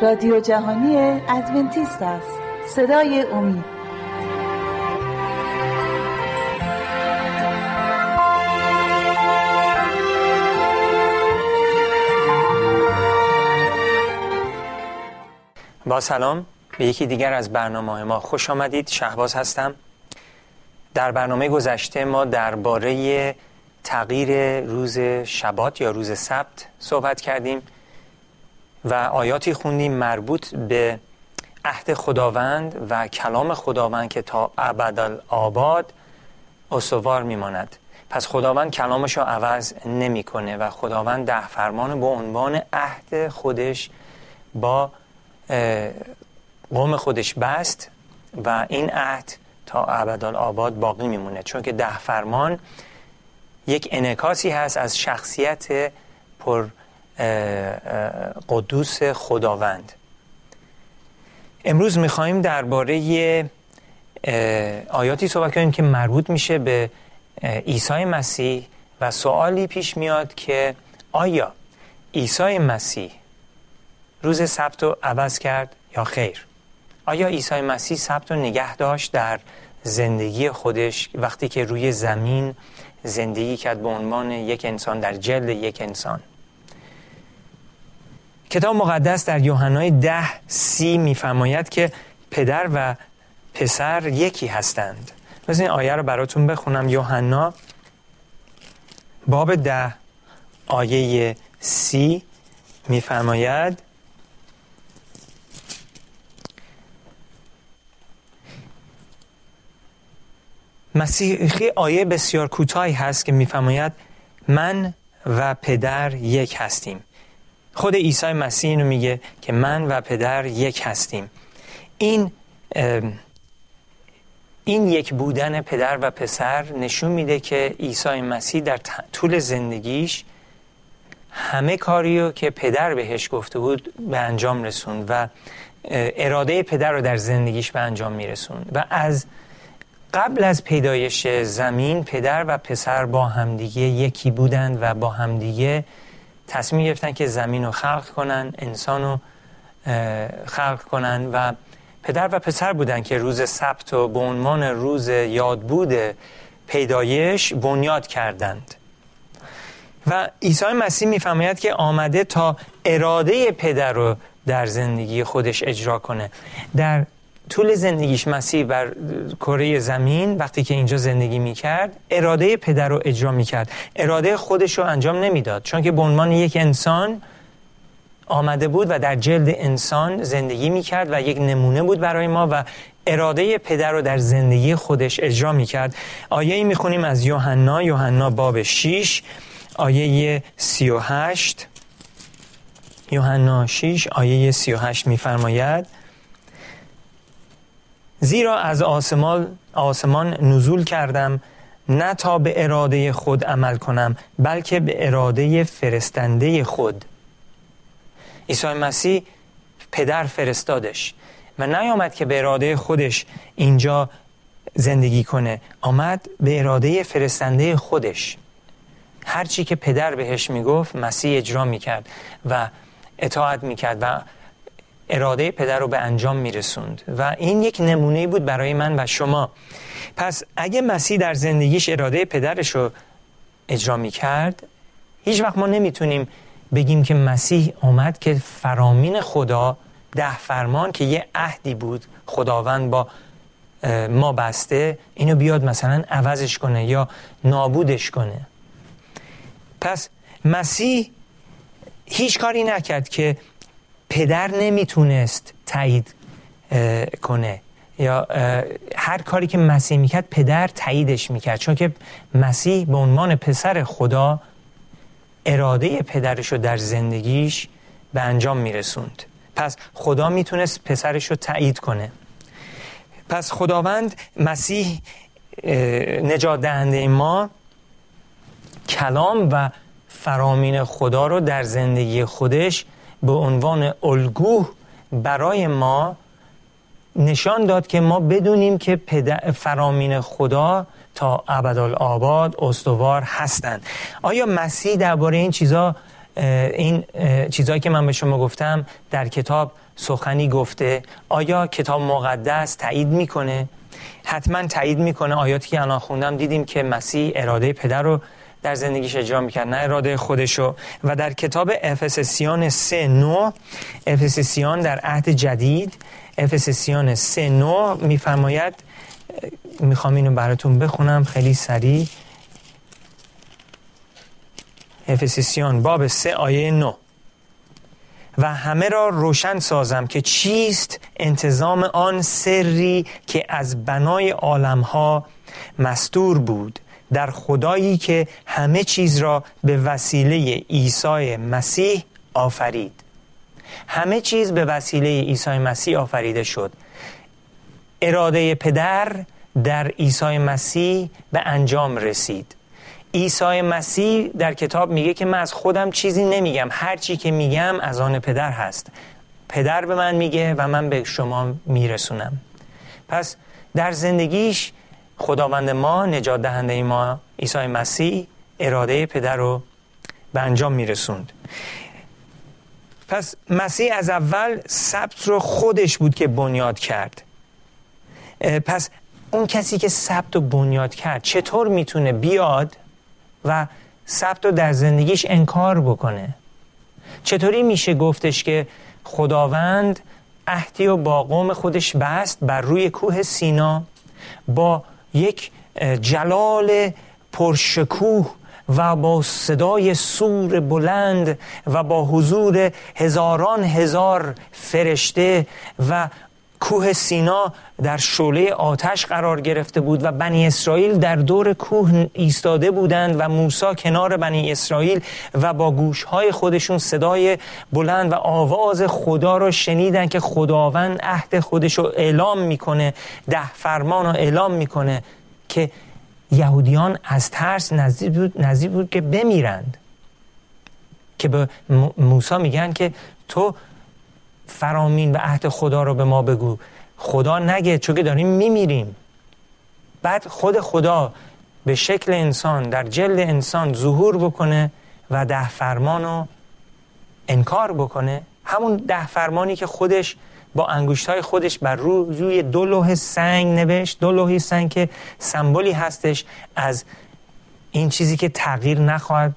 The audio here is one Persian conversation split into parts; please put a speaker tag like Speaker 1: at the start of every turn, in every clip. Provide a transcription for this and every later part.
Speaker 1: رادیو جهانی ادونتیست است. صدای امید.
Speaker 2: با سلام. به یکی دیگر از برنامه ما خوش آمدید. شهباز هستم. در برنامه گذشته ما درباره تغییر روز شبات یا روز سبت صحبت کردیم. و آیاتی خوندیم مربوط به عهد خداوند و کلام خداوند که تا آباد استوار میماند. پس خداوند کلامش رو عوض نمی‌کنه و خداوند ده فرمان به عنوان عهد خودش با قوم خودش بست و این عهد تا آباد باقی میمونه. چون که ده فرمان یک انکاسی هست از شخصیت پر قدوس خداوند. امروز می‌خواهیم درباره آیاتی صحبت کنیم که مربوط میشه به عیسی مسیح و سوالی پیش میاد که آیا عیسی مسیح روز سبت رو عوض کرد یا خیر؟ آیا عیسی مسیح سبت رو نگه داشت در زندگی خودش وقتی که روی زمین زندگی کرد به عنوان یک انسان در جلد یک انسان؟ کتاب مقدس در یوحنای ده سی میفرماید که پدر و پسر یکی هستند. بس این آیه رو براتون بخونم. یوحنا باب ده آیه سی میفرماید. مسیحی آیه بسیار کوتاهی هست که میفرماید من و پدر یک هستیم. خود عیسی مسیح اینو میگه که من و پدر یک هستیم. این این یک بودن پدر و پسر نشون میده که عیسی مسیح در طول زندگیش همه کاری رو که پدر بهش گفته بود به انجام رسوند و اراده پدر رو در زندگیش به انجام میرسوند و از قبل از پیدایش زمین پدر و پسر با همدیگه یکی بودند و با همدیگه تصمیم گرفتن که زمین رو خلق کنن انسان رو خلق کنن و پدر و پسر بودن که روز سبت و به عنوان روز یادبود پیدایش بنیاد کردند. و عیسی مسیح میفرماید که آمده تا اراده پدر رو در زندگی خودش اجرا کنه. در طول زندگیش مسیح بر کره زمین وقتی که اینجا زندگی می‌کرد اراده پدر رو اجرا می‌کرد. اراده خودش رو انجام نمی‌داد. چون که به عنوان یک انسان آمده بود و در جلد انسان زندگی می‌کرد و یک نمونه بود برای ما و اراده پدر رو در زندگی خودش اجرا می‌کرد. آیه ای می‌خونیم از یوحنا یوحنا باب 6 آیه 38 یوحنا 6 آیه 38 میفرماید زیرا از آسمان, آسمان نزول کردم نه تا به اراده خود عمل کنم بلکه به اراده فرستنده خود. عیسی مسیح پدر فرستادش و نیامد که به اراده خودش اینجا زندگی کنه. آمد به اراده فرستنده خودش. هرچی که پدر بهش می‌گفت مسیح اجرا می‌کرد و اطاعت می‌کرد و اراده پدر رو به انجام میرسوند و این یک نمونه بود برای من و شما. پس اگه مسیح در زندگیش اراده پدرش رو اجرا می‌کرد هیچ وقت ما نمی‌تونیم بگیم که مسیح اومد که فرامین خدا ده فرمان که یه عهدی بود خداوند با ما بسته اینو بیاد مثلا عوضش کنه یا نابودش کنه. پس مسیح هیچ کاری نکرد که پدر نمی‌تونست تایید کنه. یا هر کاری که مسیح می‌کرد پدر تاییدش می‌کرد. چون که مسیح به عنوان پسر خدا اراده پدرش رو در زندگیش به انجام میرسوند. پس خدا می‌تونست پسرش رو تایید کنه. پس خداوند مسیح نجات دهنده ما کلام و فرامین خدا رو در زندگی خودش به عنوان الگو برای ما نشان داد که ما بدونیم که فرامین خدا تا ابدالآباد استوار هستند. آیا مسیح درباره این چیزا این چیزهایی که من به شما گفتم در کتاب سخنی گفته؟ آیا کتاب مقدس تایید می‌کنه؟ حتما تایید می‌کنه آیاتی که الان خوندم. دیدیم که مسیح اراده پدر رو در زندگیش اجرا می‌کرد نه اراده خودشو. و در کتاب افسسیان 3 9 افسسیان در عهد جدید افسسیان 3 9 میفرماید می‌خوام اینو براتون بخونم خیلی سریع. افسسیان باب 3 آیه 9 و همه را روشن سازم که چیست انتظام آن سری که از بنای عالمها مستور بود. در خدایی که همه چیز را به وسیله عیسی مسیح آفرید. همه چیز به وسیله عیسی مسیح آفریده شد. اراده پدر در عیسی مسیح به انجام رسید. عیسی مسیح در کتاب میگه که من از خودم چیزی نمیگم. هر چی که میگم از آن پدر هست. پدر به من میگه و من به شما میرسونم. پس در زندگیش خداوند ما نجات دهنده ما عیسی مسیح اراده پدر رو به انجام میرسوند. پس مسیح از اول ثبت رو خودش بود که بنیاد کرد. پس اون کسی که ثبت و بنیاد کرد چطور می‌تونه بیاد و ثبت رو در زندگیش انکار بکنه؟ چطوری میشه گفتش که خداوند عهدی و با قوم خودش بست بر روی کوه سینا با یک جلال پرشکوه و با صدای سور بلند و با حضور هزاران هزار فرشته و کوه سینا در شعله آتش قرار گرفته بود و بنی اسرائیل در دور کوه ایستاده بودند و موسی کنار بنی اسرائیل و با گوشهای خودشون صدای بلند و آواز خدا رو شنیدن که خداوند عهد خودش رو اعلام می‌کنه ده فرمان رو اعلام می‌کنه که یهودیان از ترس نزدیک بود, نزدیک بود که بمیرند. که به موسی میگن که تو فرامین و عهد خدا رو به ما بگو. خدا نگه چون که داریم میمیریم. بعد خود خدا به شکل انسان در جلد انسان ظهور بکنه و ده فرمان رو انکار بکنه. همون ده فرمانی که خودش با انگوشت خودش بر روی دو لوح سنگ نوشت. دو لوح سنگ که سمبولی هستش از این چیزی که تغییر نخواهد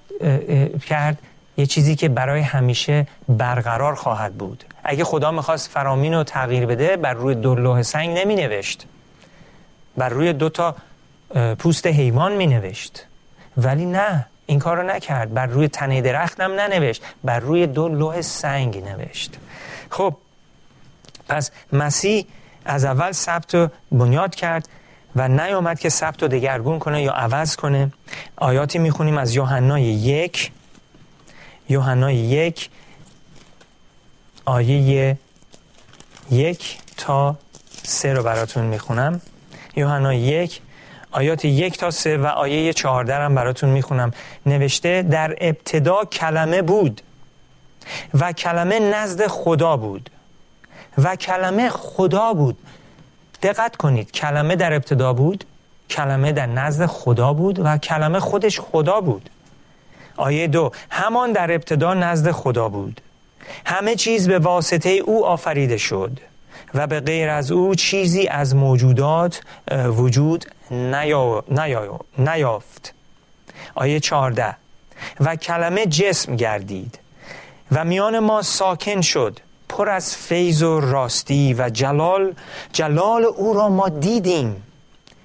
Speaker 2: کرد. یه چیزی که برای همیشه برقرار خواهد بود. اگه خدا می‌خواست فرامین رو تغییر بده بر روی دو لوح سنگ نمی نوشت بر روی دو تا پوست حیوان می نوشت ولی نه این کار رو نکرد. بر روی تنه درخت هم ننوشت. بر روی دو لوح سنگ نوشت. خب پس مسیح از اول ثبت رو بنیاد کرد و نیامد که ثبت رو دگرگون کنه یا عوض کنه. آیاتی می‌خونیم از یوحنای یک یوحنا یک آیه یک تا سه رو براتون می‌خونم. یوحنا یک آیات یک تا سه و آیه چهارده هم براتون می‌خونم. نوشته در ابتدا کلمه بود و کلمه نزد خدا بود و کلمه خدا بود. دقت کنید کلمه در ابتدا بود کلمه در نزد خدا بود و کلمه خودش خدا بود. آیه دو همان در ابتدا نزد خدا بود. همه چیز به واسطه او آفریده شد و به غیر از او چیزی از موجودات وجود نیا... نیا... نیافت. آیه چارده و کلمه جسم گردید و میان ما ساکن شد پر از فیض و راستی و جلال جلال او را ما دیدیم.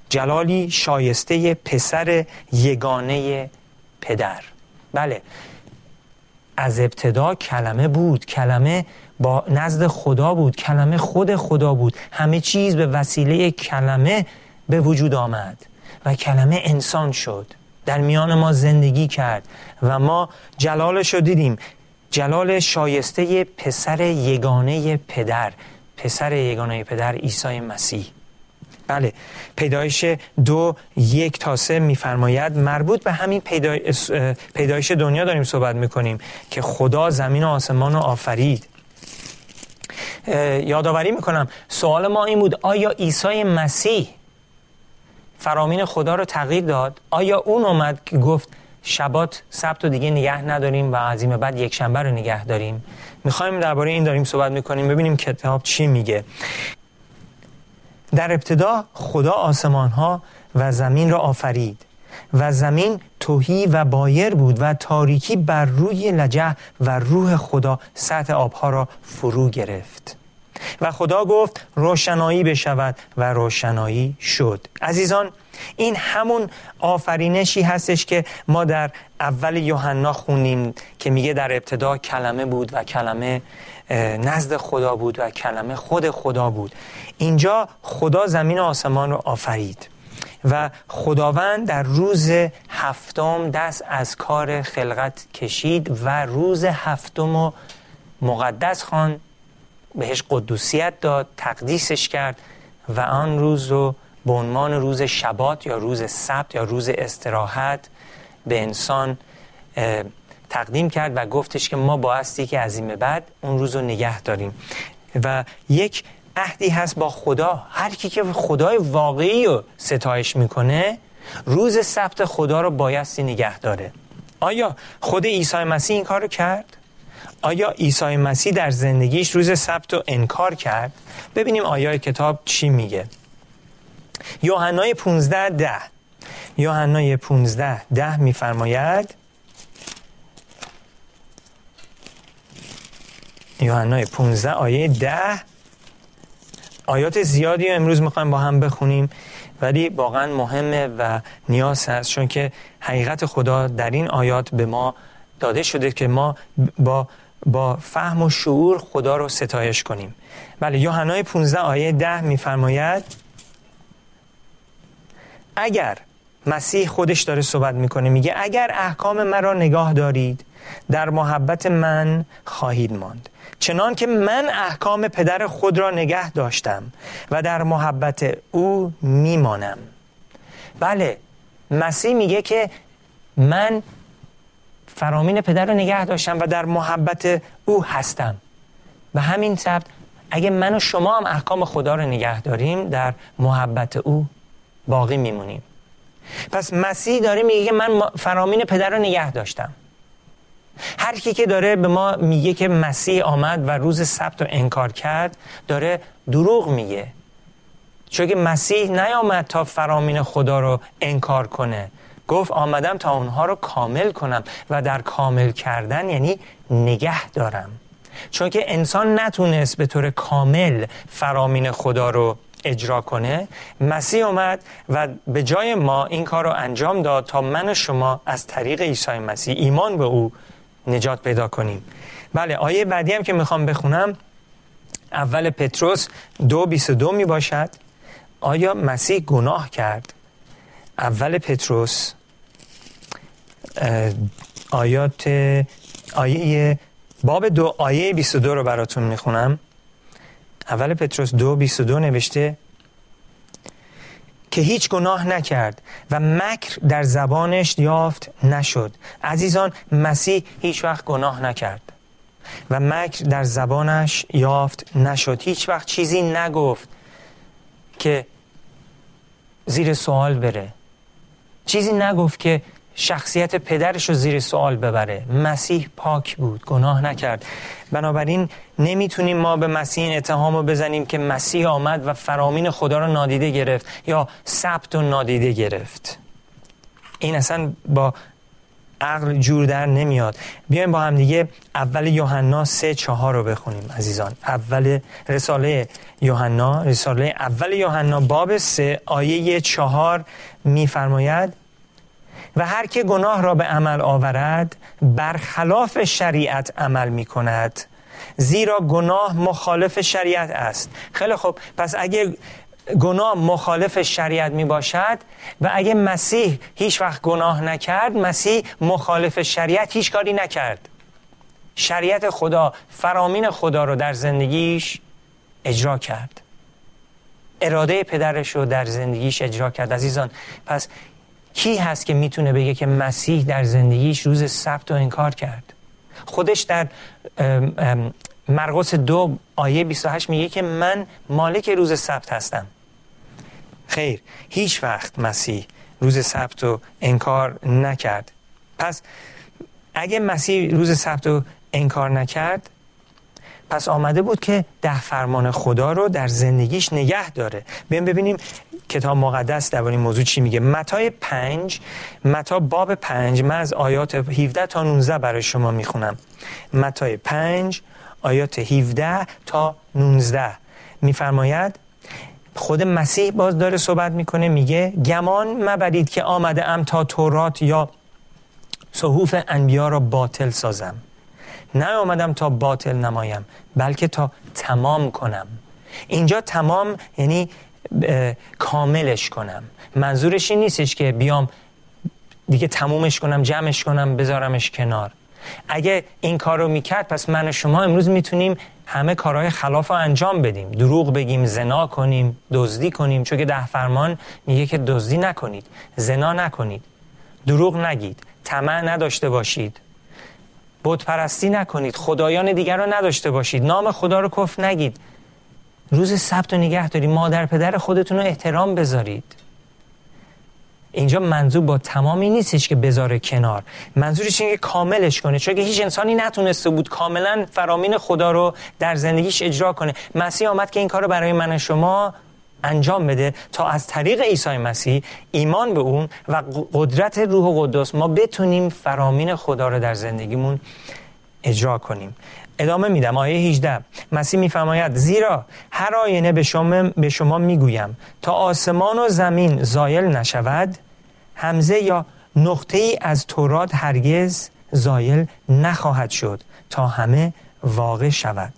Speaker 2: جلالی شایسته پسر یگانه پدر. بله. از ابتدا کلمه بود. کلمه با نزد خدا بود. کلمه خود خدا بود. همه چیز به وسیله کلمه به وجود آمد و کلمه انسان شد. در میان ما زندگی کرد و ما جلالش رو دیدیم. جلال شایسته پسر یگانه پدر. پسر یگانه پدر عیسی مسیح. بله. پیدایش دو یک تا سه میفرماید مربوط به همین پیدایش دنیا داریم صحبت می‌کنیم که خدا زمین و آسمان رو آفرید. یادآوری می‌کنم سوال ما این بود آیا عیسی مسیح فرامین خدا رو تغییر داد؟ آیا اون اومد که گفت شبات سبت و دیگه نگه نداریم و از این بعد یک شنبه رو نگه داریم؟ می‌خوایم درباره این داریم صحبت می‌کنیم ببینیم کتاب چی میگه. در ابتدا خدا آسمان ها و زمین را آفرید و زمین توهی و بایر بود و تاریکی بر روی لجه و روح خدا سطح آبها را فرو گرفت. و خدا گفت روشنایی بشود و روشنایی شد. عزیزان این همون آفرینشی هستش که ما در اول یوحنا خونیم که میگه در ابتدا کلمه بود و کلمه نزد خدا بود و کلمه خود خدا بود. اینجا خدا زمین و آسمان رو آفرید و خداوند در روز هفتم دست از کار خلقت کشید و روز هفتم رو مقدس خوان بهش قدوسیت داد تقدیسش کرد و آن روز رو به عنوان روز شبات یا روز سبت یا روز استراحت به انسان تقدیم کرد و گفتش که ما بایستی که از این بعد اون روز رو نگه داریم. و یک عهدی هست با خدا. هر کی که خدای واقعی رو ستایش می‌کنه روز سبت خدا رو بایستی نگه داره. آیا خود عیسی مسیح این کار کرد؟ آیا عیسی مسیح در زندگیش روز سبت رو انکار کرد؟ ببینیم آیا کتاب چی میگه. یوحنای 15 ده. یوحنای 15 ده میفرماید یوحنای 15 آیه ده. آیات زیادی رو امروز می‌خوایم با هم بخونیم ولی واقعا مهمه و نیاز هست چون که حقیقت خدا در این آیات به ما داده شده که ما با با فهم و شعور خدا رو ستایش کنیم. بله یوحنای 15 آیه 10 میفرماید اگر مسیح خودش داره صحبت می‌کنه میگه اگر احکام مرا نگاه دارید در محبت من خواهید ماند. چنان که من احکام پدر خود را نگه داشتم و در محبت او میمانم. بله مسیح میگه که من فرامین پدر رو نگه داشتم و در محبت او هستم. و همین سبت اگه من و شما هم احکام خدا رو نگه داریم در محبت او باقی میمونیم. پس مسیح داره میگه من فرامین پدر رو نگه داشتم. هر کی که داره به ما میگه که مسیح آمد و روز سبت رو انکار کرد داره دروغ میگه. چون که مسیح نیامد تا فرامین خدا رو انکار کنه. گفت آمدم تا اونها رو کامل کنم و در کامل کردن یعنی نگه دارم. چون که انسان نتونست به طور کامل فرامین خدا رو اجرا کنه مسیح اومد و به جای ما این کار رو انجام داد تا من و شما از طریق عیسی مسیح ایمان به او نجات پیدا کنیم. بله آیه بعدی هم که می‌خوام بخونم اول پتروس دو بیس دو می باشد آیا مسیح گناه کرد؟ اول پتروس آیات آیه باب دو آیه 22 رو براتون می‌خونم. اول پتروس دو 22 نوشته که هیچ گناه نکرد و مکر در زبانش یافت نشد. عزیزان مسیح هیچ وقت گناه نکرد و مکر در زبانش یافت نشد. هیچ وقت چیزی نگفت که زیر سوال بره. چیزی نگفت که شخصیت پدرش رو زیر سوال ببره. مسیح پاک بود گناه نکرد. بنابراین نمی‌تونیم ما به مسیح این اتهام رو بزنیم که مسیح آمد و فرامین خدا رو نادیده گرفت یا ثبت و نادیده گرفت. این اصلا با عقل جور در نمیاد. بیایم با هم دیگه اول یوحنا سه چهار رو بخونیم عزیزان. اول رساله یوحنا رساله اول یوحنا باب سه آیه چهار میفرماید و هر که گناه را به عمل آورد برخلاف شریعت عمل می کند زیرا گناه مخالف شریعت است. خیلی خب پس اگه گناه مخالف شریعت می باشد و اگه مسیح هیچ وقت گناه نکرد مسیح مخالف شریعت هیچ کاری نکرد. شریعت خدا فرامین خدا رو در زندگیش اجرا کرد. اراده پدرش رو در زندگیش اجرا کرد. عزیزان پس کی هست که می‌تونه بگه که مسیح در زندگیش روز سبت رو انکار کرد؟ خودش در مرقس دو آیه 28 میگه که من مالک روز سبت هستم. خیر هیچ وقت مسیح روز سبت رو انکار نکرد. پس اگه مسیح روز سبت رو انکار نکرد پس آمده بود که ده فرمان خدا رو در زندگیش نگه داره. بیایم ببینیم کتاب مقدس در این موضوع چی میگه؟ متای پنج متا باب پنج. من از آیات 17 تا 19 برای شما می‌خونم. متای پنج آیات 17 تا 19 میفرماید خود مسیح باز داره صحبت می‌کنه میگه گمان مبرید که آمده ام تا تورات یا صحوف انبیا را باطل سازم. نه آمدم تا باطل نمایم بلکه تا تمام کنم. اینجا تمام یعنی کاملش کنم. منظورش این نیستش که بیام دیگه تمومش کنم جمعش کنم بذارمش کنار. اگه این کار رو می‌کرد پس من و شما امروز می‌تونیم همه کارهای خلاف رو انجام بدیم. دروغ بگیم زنا کنیم دزدی کنیم. چون که ده فرمان میگه که دزدی نکنید زنا نکنید. دروغ نگید طمع نداشته باشید. بود پرستی نکنید خدایان دیگر رو نداشته باشید. نام خدا رو کف نگید. روز سبت و نگه دارید مادر پدر خودتون رو احترام بذارید. اینجا منظور با تمامی نیستش که بذاره کنار. منظورش اینه که کاملش کنه چون که هیچ انسانی نتونسته بود کاملا فرامین خدا رو در زندگیش اجرا کنه. مسیح آمد که این کار رو برای من شما انجام بده تا از طریق عیسی مسیح ایمان به اون و قدرت روح قدس ما بتونیم فرامین خدا رو در زندگیمون اجرا کنیم. ادامه میدم. آیه 18 مسیح میفرماید زیرا هر آینه به شما, به شما می‌گویم تا آسمان و زمین زایل نشود همزه یا نقطه ای از تورات هرگز زایل نخواهد شد تا همه واقع شود.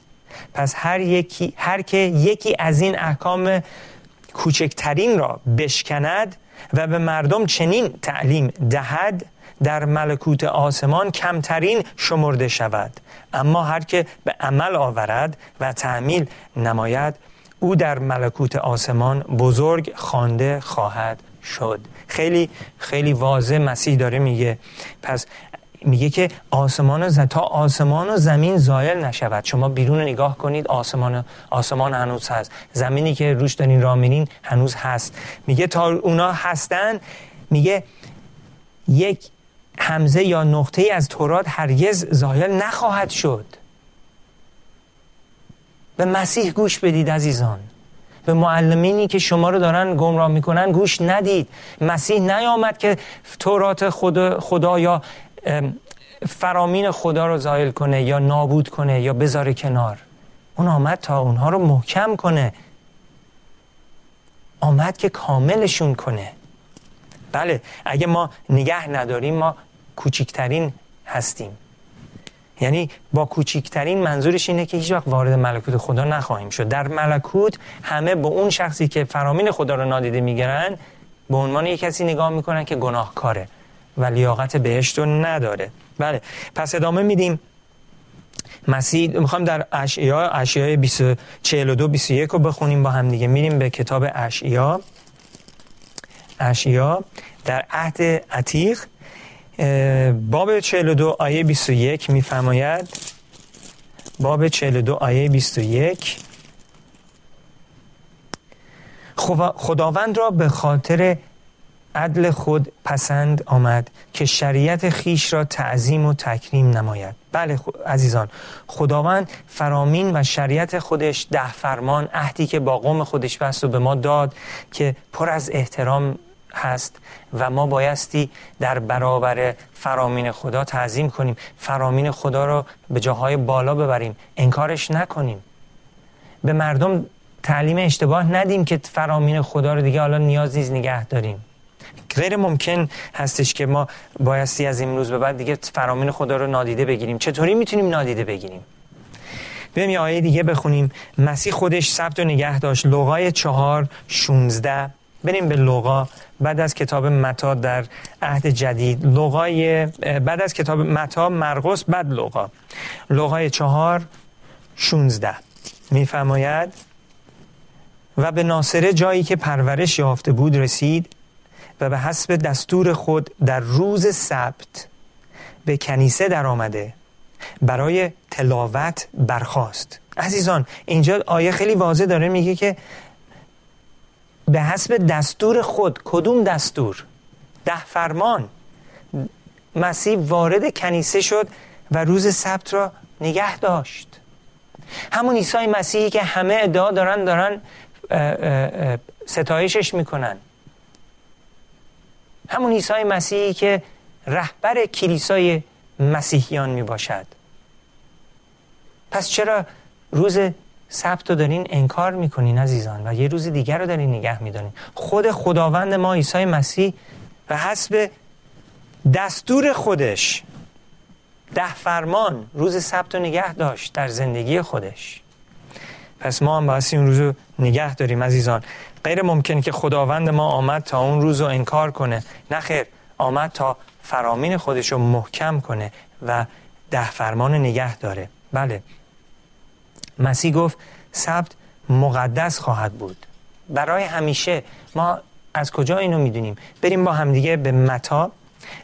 Speaker 2: پس هر, یکی، هر که یکی از این احکام کوچکترین را بشکند و به مردم چنین تعلیم دهد در ملکوت آسمان کمترین شمرده شود. اما هر که به عمل آورد و تعمیل نماید او در ملکوت آسمان بزرگ خوانده خواهد شد. خیلی خیلی واضح مسیح داره میگه. پس میگه که آسمان و تا آسمان و زمین زایل نشود. شما بیرون نگاه کنید آسمان آسمان هنوز هست. زمینی که روش دارین راه میرین هنوز هست. میگه تا اونا هستن میگه یک همزه یا نقطه ای از تورات هرگز زایل نخواهد شد. به مسیح گوش بدید عزیزان. به معلمینی که شما رو دارن گمراه می‌کنن گوش ندید. مسیح نیامد که تورات خدا, خدا یا فرامین خدا رو زایل کنه یا نابود کنه یا بذاره کنار. اون آمد تا اونها رو محکم کنه. آمد که کاملشون کنه. بله اگه ما نگه نداریم ما کوچکترین هستیم. یعنی با کوچکترین منظورش اینه که هیچ وقت وارد ملکوت خدا نخواهیم شد. در ملکوت همه به اون شخصی که فرامین خدا رو نادیده می‌گیرن به عنوان یک کسی نگاه می‌کنن که گناهکاره و لیاقت بهشت رو نداره. بله پس ادامه میدیم. مسیح می‌خوام در اشعیا اشعیا 42 21 رو بخونیم با هم دیگه میریم به کتاب اشعیا. اشعیا در عهد عتیق باب 42 آیه 21 میفرماید. باب 42 آیه 21 خداوند را به خاطر عدل خود پسند آمد که شریعت خیش را تعظیم و تکریم نماید. بله عزیزان خداوند فرامین و شریعت خودش ده فرمان عهدی که با قوم خودش بست و به ما داد که پر از احترام هست و ما بایستی در برابر فرامین خدا تعظیم کنیم. فرامین خدا را به جاهای بالا ببریم. انکارش نکنیم. به مردم تعلیم اشتباه ندیم که فرامین خدا رو دیگه حالا نیاز نیز نگه داریم. غیر ممکن هستش که ما بایستی از امروز به بعد دیگه فرامین خدا رو نادیده بگیریم. چطوری می‌تونیم نادیده بگیریم؟ بریم یه آیه دیگه بخونیم. مسیح خودش ثبت و نگه داشت. لغای چهار شونزده. بریم به لغا بعد از کتاب متا در عهد جدید. لغای بعد از کتاب متا مرقس بعد لغا لغای چهار شونزده. میفرماید و به ناصره جایی که پرورش یافته بود رسید و به حسب دستور خود در روز سبت به کنیسه در آمده برای تلاوت برخواست عزیزان اینجا آیه خیلی واضح داره میگه که به حسب دستور خود کدوم دستور؟ ده فرمان. مسیح وارد کنیسه شد و روز سبت را نگه داشت. همون عیسی مسیحی که همه ادعا دارن دارن ستایشش می‌کنن. همون عیسی مسیحی که رهبر کلیسای مسیحیان می باشد پس چرا روز سبت رو دارین انکار می‌کنین عزیزان و یه روز دیگر رو دارین نگه میدارین؟ خود خداوند ما عیسی مسیح و حسب دستور خودش ده فرمان روز سبت رو نگه داشت در زندگی خودش. پس ما هم باید اون روز رو نگه داریم عزیزان. غیر ممکنه که خداوند ما آمد تا اون روز رو انکار کنه. نخیر آمد تا فرامین خودش رو محکم کنه و ده فرمان نگه داره. بله. مسیح گفت سبت مقدس خواهد بود. برای همیشه ما از کجا اینو می‌دونیم؟ بریم با همدیگه به متا.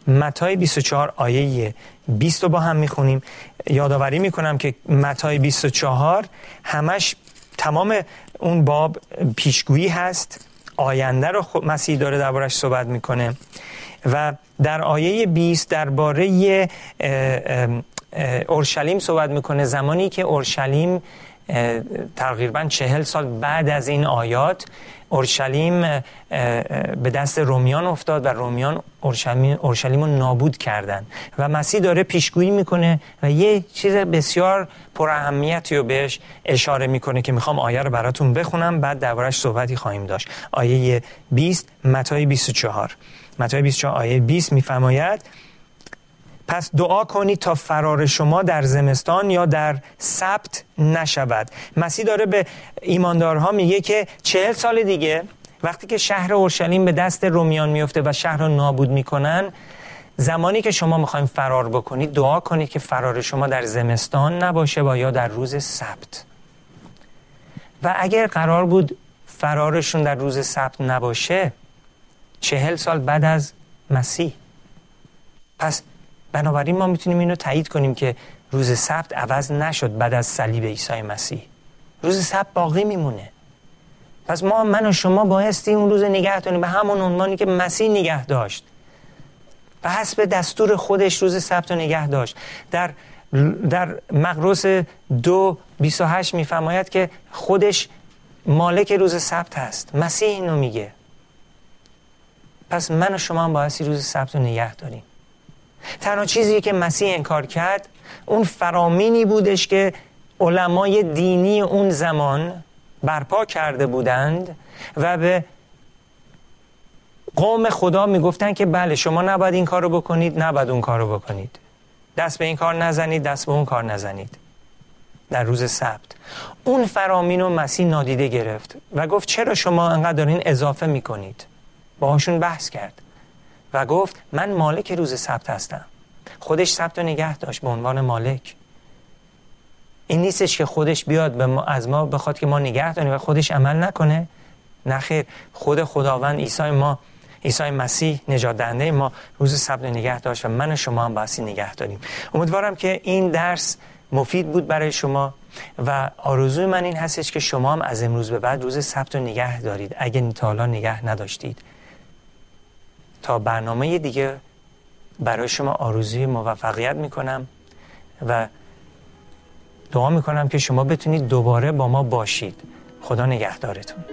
Speaker 2: متای 24 آیه 20 رو با هم می‌خونیم. یادآوری می‌کنم که متای 24 همش تمام اون باب پیشگویی هست. آینده رو مسیح داره دربارش صحبت می‌کنه. و در آیه 20 درباره اورشلیم صحبت می‌کنه. زمانی که اورشلیم تقریبا چهل سال بعد از این آیات اورشلیم به دست رومیان افتاد و رومیان اورشلیم رو نابود کردن. و مسیح داره پیشگویی می‌کنه و یه چیز بسیار پر اهمیتی رو بهش اشاره می‌کنه که می‌خوام آیه رو براتون بخونم. بعد دربارش صحبتی خواهیم داشت. آیه 20 متای 24 متای 24 آیه 20 میفرماید پس دعا کنید تا فرار شما در زمستان یا در سبت نشود. مسیح داره به ایماندارها میگه که چهل سال دیگه وقتی که شهر اورشلیم به دست رومیان میفته و شهر رو نابود می‌کنن زمانی که شما می‌خوایم فرار بکنید دعا کنید که فرار شما در زمستان نباشه و یا در روز سبت. و اگر قرار بود فرارشون در روز سبت نباشه چهل سال بعد از مسیح. پس بنابراین ما می‌تونیم اینو تایید کنیم که روز سبت عوض نشد بعد از صلیب عیسی مسیح. روز سبت باقی میمونه. پس ما من و شما بایستی اون روز نگه به همون عنوانی که مسیح نگه داشت. و حسب دستور خودش روز سبت رو نگه داشت. در در مقروس دو بیس و هشت میفرماید که خودش مالک روز سبت هست. مسیح اینو میگه. پس من و شما هم بایستی روز سبت رو نگه داریم تنها چیزی که مسیح انکار کرد اون فرامینی بودش که علمای دینی اون زمان برپا کرده بودند و به قوم خدا می‌گفتن که بله شما نباید این کار رو بکنید نباید اون کار رو بکنید. دست به این کار نزنید دست به اون کار نزنید. در روز سبت. اون فرامین و مسیح نادیده گرفت و گفت چرا شما انقدر دارین اضافه می‌کنید؟ باهاشون بحث کرد. و گفت من مالک روز سبت هستم. خودش سبت رو نگه داشت به عنوان مالک. این نیستش که خودش بیاد به ما از ما بخواد که ما نگه داریم و خودش عمل نکنه. نخیر خود خداوند عیسی ما عیسی مسیح نجات دهنده ما روز سبت نگه داشت و من و شما هم باسی نگه داریم. امیدوارم که این درس مفید بود برای شما و آرزوی من این هستش که شما هم از امروز به بعد روز سبت رو نگه دارید. اگه تا نگه نداشتید. تا برنامه دیگه برای شما آرزوی موفقیت می‌کنم و دعا می‌کنم که شما بتونید دوباره با ما باشید. خدا نگهدارتون.